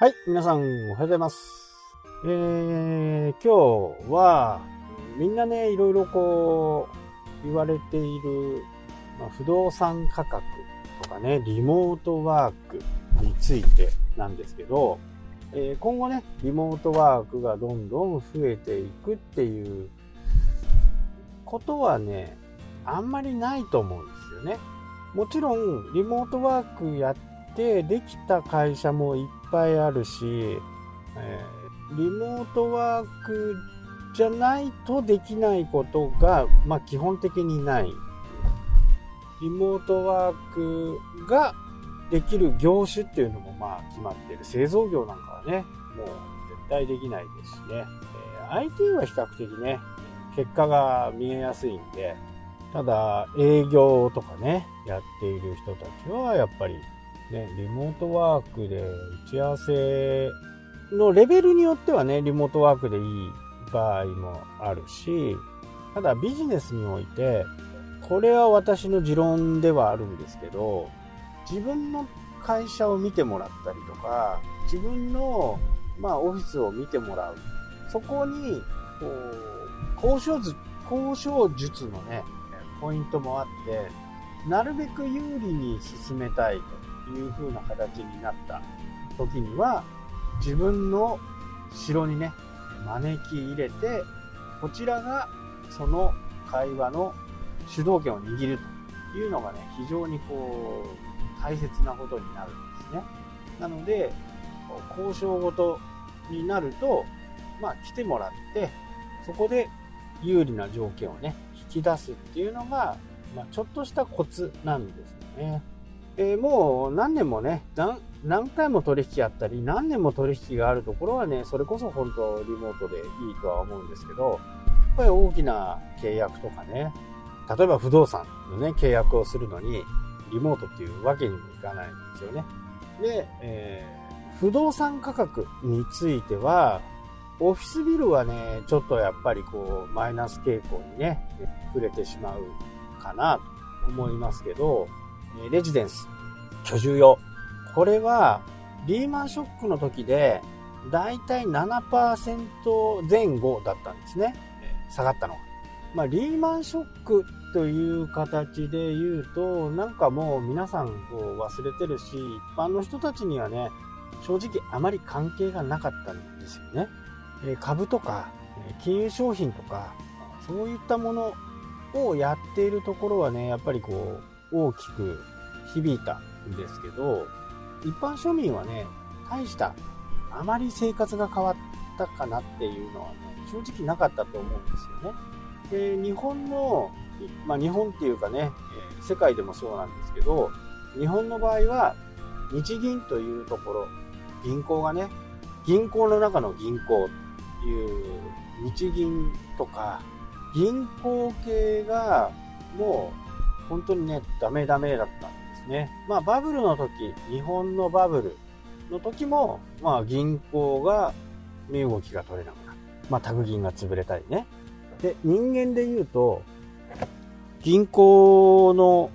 はい、皆さんおはようございます。えー、今日は、みんなね、いろいろこう、言われている、まあ、不動産価格とかね、リモートワークについてなんですけど、えー今後ね、リモートワークがどんどん増えていくっていうことはね、あんまりないと思うんですよね。もちろん、リモートワークやってできた会社もいっぱいあるし、えーリモートワークじゃないとできないことが、まあ、基本的にない。リモートワークができる業種っていうのもまあ決まってる。製造業なんかはね、もう絶対できないですしね。えー IT は比較的ね、結果が見えやすいんで、ただ営業とかね、やっている人たちはやっぱりね、リモートワークで打ち合わせのレベルによってはね、リモートワークでいい場合もあるし、ただビジネスにおいて、これは私の持論ではあるんですけど、自分の会社を見てもらったりとか、自分の、まあ、オフィスを見てもらう。そこに、こう、交渉術、交渉術のね、ポイントもあって、なるべく有利に進めたいという風な形になった時には、自分の城にね、招き入れて、こちらがその会話の主導権を握るというのがね、非常にこう、大切なことになるんですね。なので、交渉ごとになると、まあ来てもらって、そこで有利な条件をね、引き出すっていうのが、まあちょっとしたコツなんですよね。えーもう何年もね何、何回も取引あったり、何年も取引があるところはね、それこそ本当リモートでいいとは思うんですけど、やっぱり大きな契約とかね、例えば不動産のね、契約をするのに、リモートっていうわけにもいかないんですよね。で、えー不動産価格については、オフィスビルはね、ちょっとやっぱりこう、マイナス傾向にね、触れてしまうかなと思いますけど、レジデンス、居住用。これは、リーマンショックの時で、だいたい7%前後だったんですね。えー下がったのが。まあ、リーマンショックという形で言うと、なんかもう皆さんこう忘れてるし、一般の人たちにはね、正直あまり関係がなかったんですよね。えー株とか、えー金融商品とか、そういったものをやっているところはね、やっぱりこう、大きく響いたんですけど、一般庶民はね、大した、あまり生活が変わったかなっていうのはね、正直なかったと思うんですよね。で、日本の、まあ日本っていうかね、世界でもそうなんですけど、日本の場合は、日銀というところ、銀行がね、銀行の中の銀行っていう日銀とか、銀行系がもう本当にね、ダメダメだったんですね。まあバブルの時、日本のバブルの時も、まあ銀行が身動きが取れなくなる。まあ宅銀が潰れたりね。で、人間で言うと、銀行の、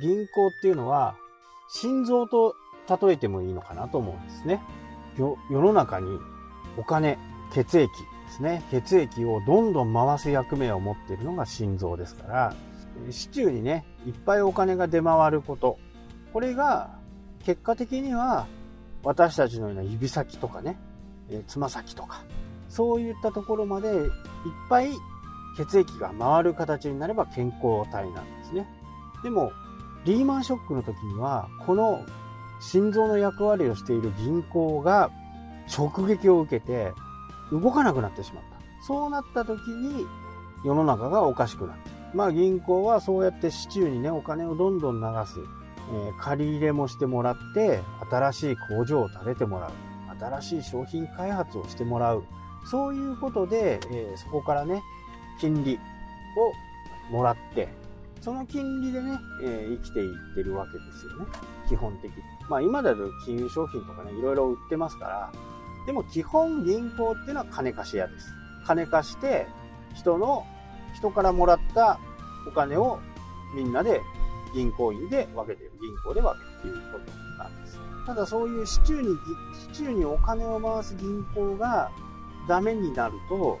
銀行っていうのは、心臓と例えてもいいのかなと思うんですね。世の中にお金、血液ですね。血液をどんどん回す役目を持っているのが心臓ですから、市中にね、いっぱいお金が出回ること。これが、結果的には、私たちのような指先とかね、つま先とか、そういったところまでいっぱい血液が回る形になれば健康体なんですね。でも、リーマンショックの時には、この心臓の役割をしている銀行が直撃を受けて動かなくなってしまった。そうなった時に世の中がおかしくなった。まあ銀行はそうやって市中にね、お金をどんどん流す。えー借り入れもしてもらって、新しい工場を建ててもらう。新しい商品開発をしてもらう。そういうことで、えーそこからね、金利をもらって、その金利でね、えー生きていってるわけですよね。基本的に。まあ今だと金融商品とかね、いろいろ売ってますから、でも基本銀行っていうのは金貸し屋です。金貸して、人の、人からもらったお金をみんなで銀行員で分けてる。銀行で分けてるということなんです。ただそういう市中に、市中にお金を回す銀行がダメになると、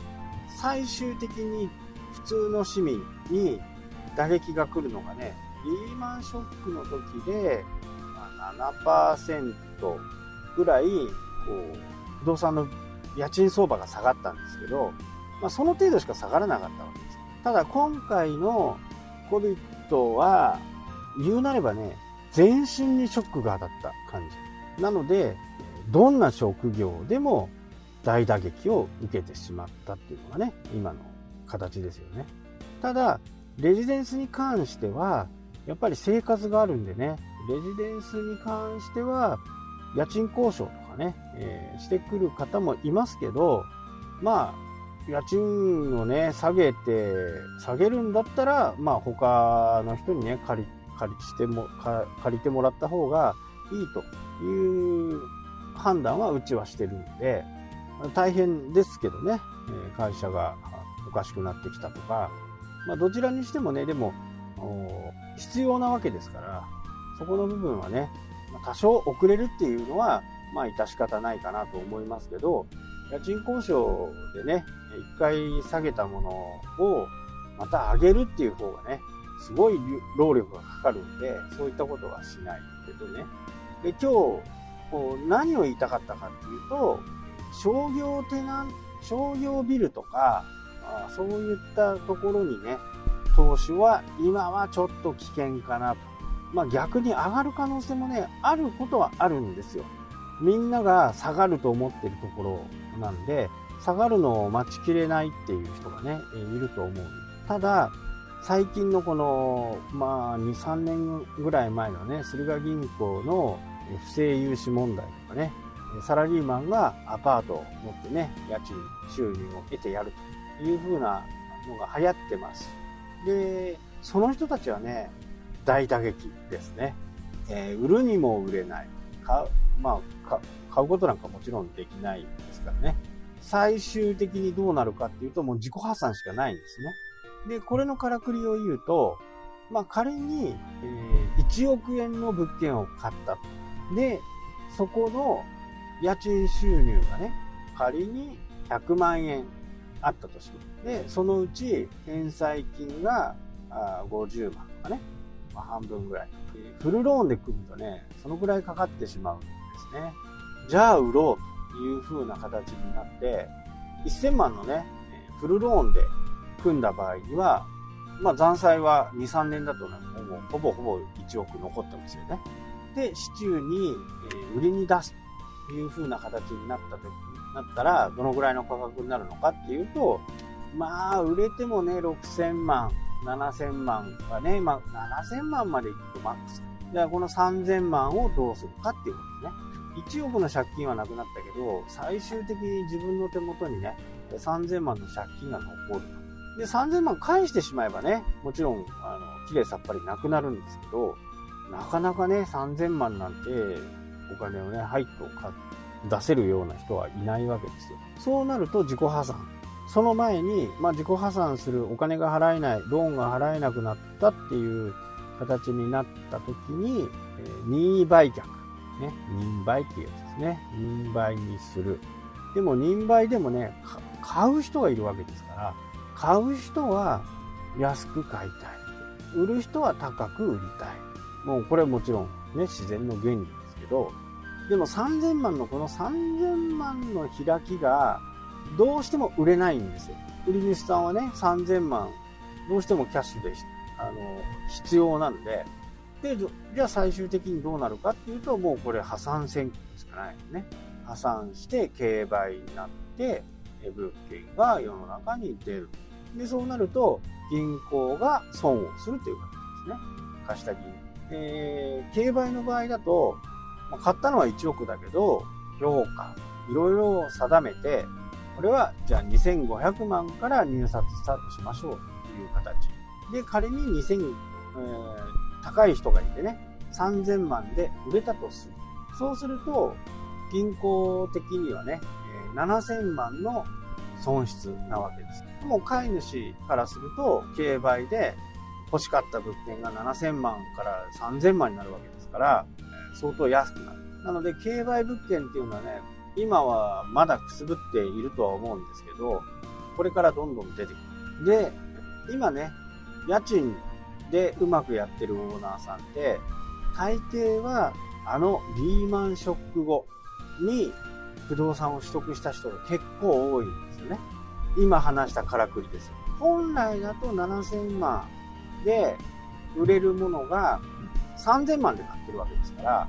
最終的に普通の市民に打撃が来るのがね、リーマンショックの時で、まあ、7%ぐらい、こう、不動産の家賃相場が下がったんですけど、まあ、その程度しか下がらなかったわけです。ただ今回の COVID は、言うなればね、全身にショックが当たった感じ。なので、どんな職業でも大打撃を受けてしまったっていうのがね、今の形ですよね。ただ、レジデンスに関しては、やっぱり生活があるんでね、レジデンスに関しては、家賃交渉とかね、えー、してくる方もいますけど、まあ、家賃をね、下げて、下げるんだったら、まあ他の人にね、借り、借りしても、借りてもらった方がいいという判断はうちはしてるんで、大変ですけどね、会社がおかしくなってきたとか、まあ、どちらにしてもね、でも、必要なわけですから、そこの部分はね、多少遅れるっていうのは、まあ、致し方ないかなと思いますけど、家賃交渉でね、一回下げたものをまた上げるっていう方がね、すごい労力がかかるんで、そういったことはしないけどね。で、今日、こう何を言いたかったかっていうと、商業テナン、商業ビルとか、あそういったところにね、投資は今はちょっと危険かなと。まあ逆に上がる可能性もね、あることはあるんですよ。みんなが下がると思ってるところなんで、下がるのを待ちきれないっていう人がね、いると思う。ただ、最近のこの、まあ、2、3年ぐらい前のね、駿河銀行の不正融資問題とかね、サラリーマンがアパートを持ってね、家賃収入を得てやるという風なのが流行ってます。で、その人たちはね、大打撃ですね。えー、売るにも売れない。買、まあ、買うことなんかもちろんできないですからね。最終的にどうなるかっていうと、もう自己破産しかないんですね。で、これのからくりを言うと、まあ仮に、えー、1億円の物件を買った。で、そこの家賃収入がね、仮に100万円あったとします。で、そのうち返済金があ50万とかね、まあ、半分ぐらい。フルローンで組むとね、そのぐらいかかってしまうですね。じゃあ売ろうという風な形になって、1000万のね、フルローンで組んだ場合には、まあ残債は2、3年だとね、ほぼほぼ1億残ってますよね。で、市中に売りに出すという風な形になった時になったら、どのぐらいの価格になるのかっていうと、まあ、売れてもね、6000万、7000万がね、まあ、7000万までいくとマックス。じゃあ、この3000万をどうするかっていうことですね。1億の借金はなくなったけど、最終的に自分の手元にね、3000万の借金が残る。で、3000万返してしまえばね、もちろん、あの、綺麗さっぱりなくなるんですけど、なかなかね、3000万なんて、お金をね、はいと出せるような人はいないわけですよ。そうなると自己破産。その前に、まあ、自己破産するお金が払えない、ローンが払えなくなったっていう形になった時に、えー、任意売却。ね、任売っていうやつですね。任売にする。でも任売でもね、買う人がいるわけですから、買う人は安く買いたい。売る人は高く売りたい。もうこれはもちろんね、自然の原理ですけど、でも3000万のこの3000万の開きがどうしても売れないんですよ。売り主さんはね、3000万どうしてもキャッシュであの必要なんで、で、じゃあ最終的にどうなるかっていうと、もうこれ破産選挙しかないよね。破産して競売になって、物件が世の中に出る。で、そうなると、銀行が損をするという形ですね。貸した銀行。えー、競売の場合だと、まあ、買ったのは1億だけど、評価、いろいろ定めて、これはじゃあ2500万から入札スタートしましょうという形。で、仮に2000、えー、高い人がいてね、3000万で売れたとする。そうすると、銀行的にはね、7000万の損失なわけです。もう飼い主からすると、競売で欲しかった物件が7000万から3000万になるわけですから、相当安くなる。なので、競売物件っていうのはね、今はまだくすぶっているとは思うんですけど、これからどんどん出てくる。で、今ね、家賃でうまくやってるオーナーさんって、大抵はあのリーマンショック後に不動産を取得した人が結構多いんですよね。今話したからくりですよ。本来だと7000万で売れるものが3000万で買ってるわけですから、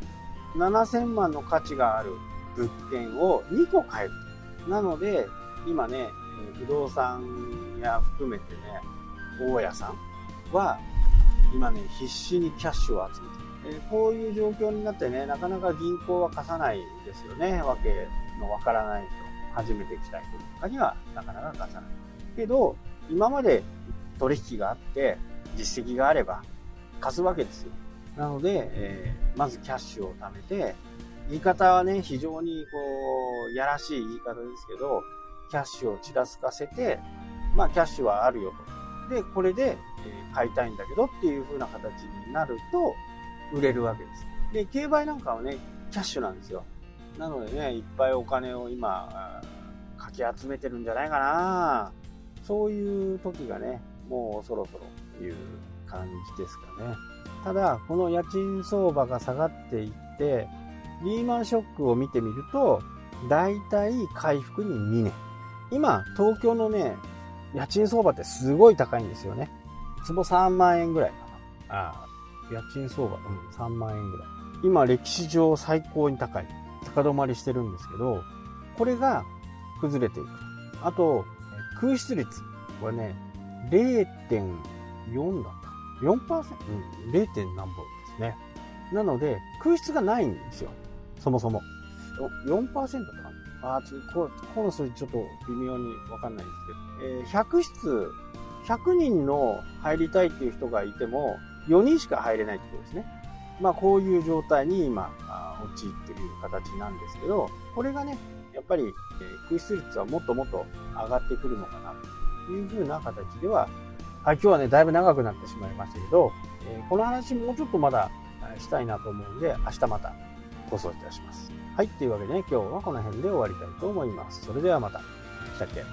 7000万の価値がある物件を2個買える。なので、今ね、不動産屋含めてね、大家さんは、今ね、必死にキャッシュを集めてる。えこういう状況になってね、なかなか銀行は貸さないですよね。わけのわからない人。初めて来た人とかにはなかなか貸さない。けど、今まで取引があって、実績があれば貸すわけですよ。なので、えー、まずキャッシュを貯めて、言い方はね、非常にこう、やらしい言い方ですけど、キャッシュをちらつかせて、まあ、キャッシュはあるよ。で、これで、買いたいんだけどっていう風な形になると、売れるわけです。で、競売なんかはね、キャッシュなんですよ。なのでね、いっぱいお金を今、かき集めてるんじゃないかな。そういう時がね、もうそろそろという感じですかね。ただ、この家賃相場が下がっていって、リーマンショックを見てみると、だいたい回復に2年。今、東京のね、家賃相場ってすごい高いんですよね。坪3万円ぐらいかな。ああ、家賃相場、うん、3万円ぐらい。今、歴史上最高に高い。高止まりしてるんですけど、これが崩れていく。あと、空室率。これね、0.4だった。4%? うん、0. 点何本ですね。なので、空室がないんですよ。そもそも。4%かなあちょここの数字ちょっと微妙にわかんないんですけど、えー、100室、100人の入りたいっていう人がいても、4人しか入れないってことですね。まあ、こういう状態に今、陥ってる形なんですけど、これがね、やっぱり、え、空室率はもっともっと上がってくるのかなというふうな形では、はい、今日はね、だいぶ長くなってしまいましたけど、えー、この話もうちょっとまだしたいなと思うんで、明日また放送いたします。はい、というわけでね、今日はこの辺で終わりたいと思います。それではまた。したっけ？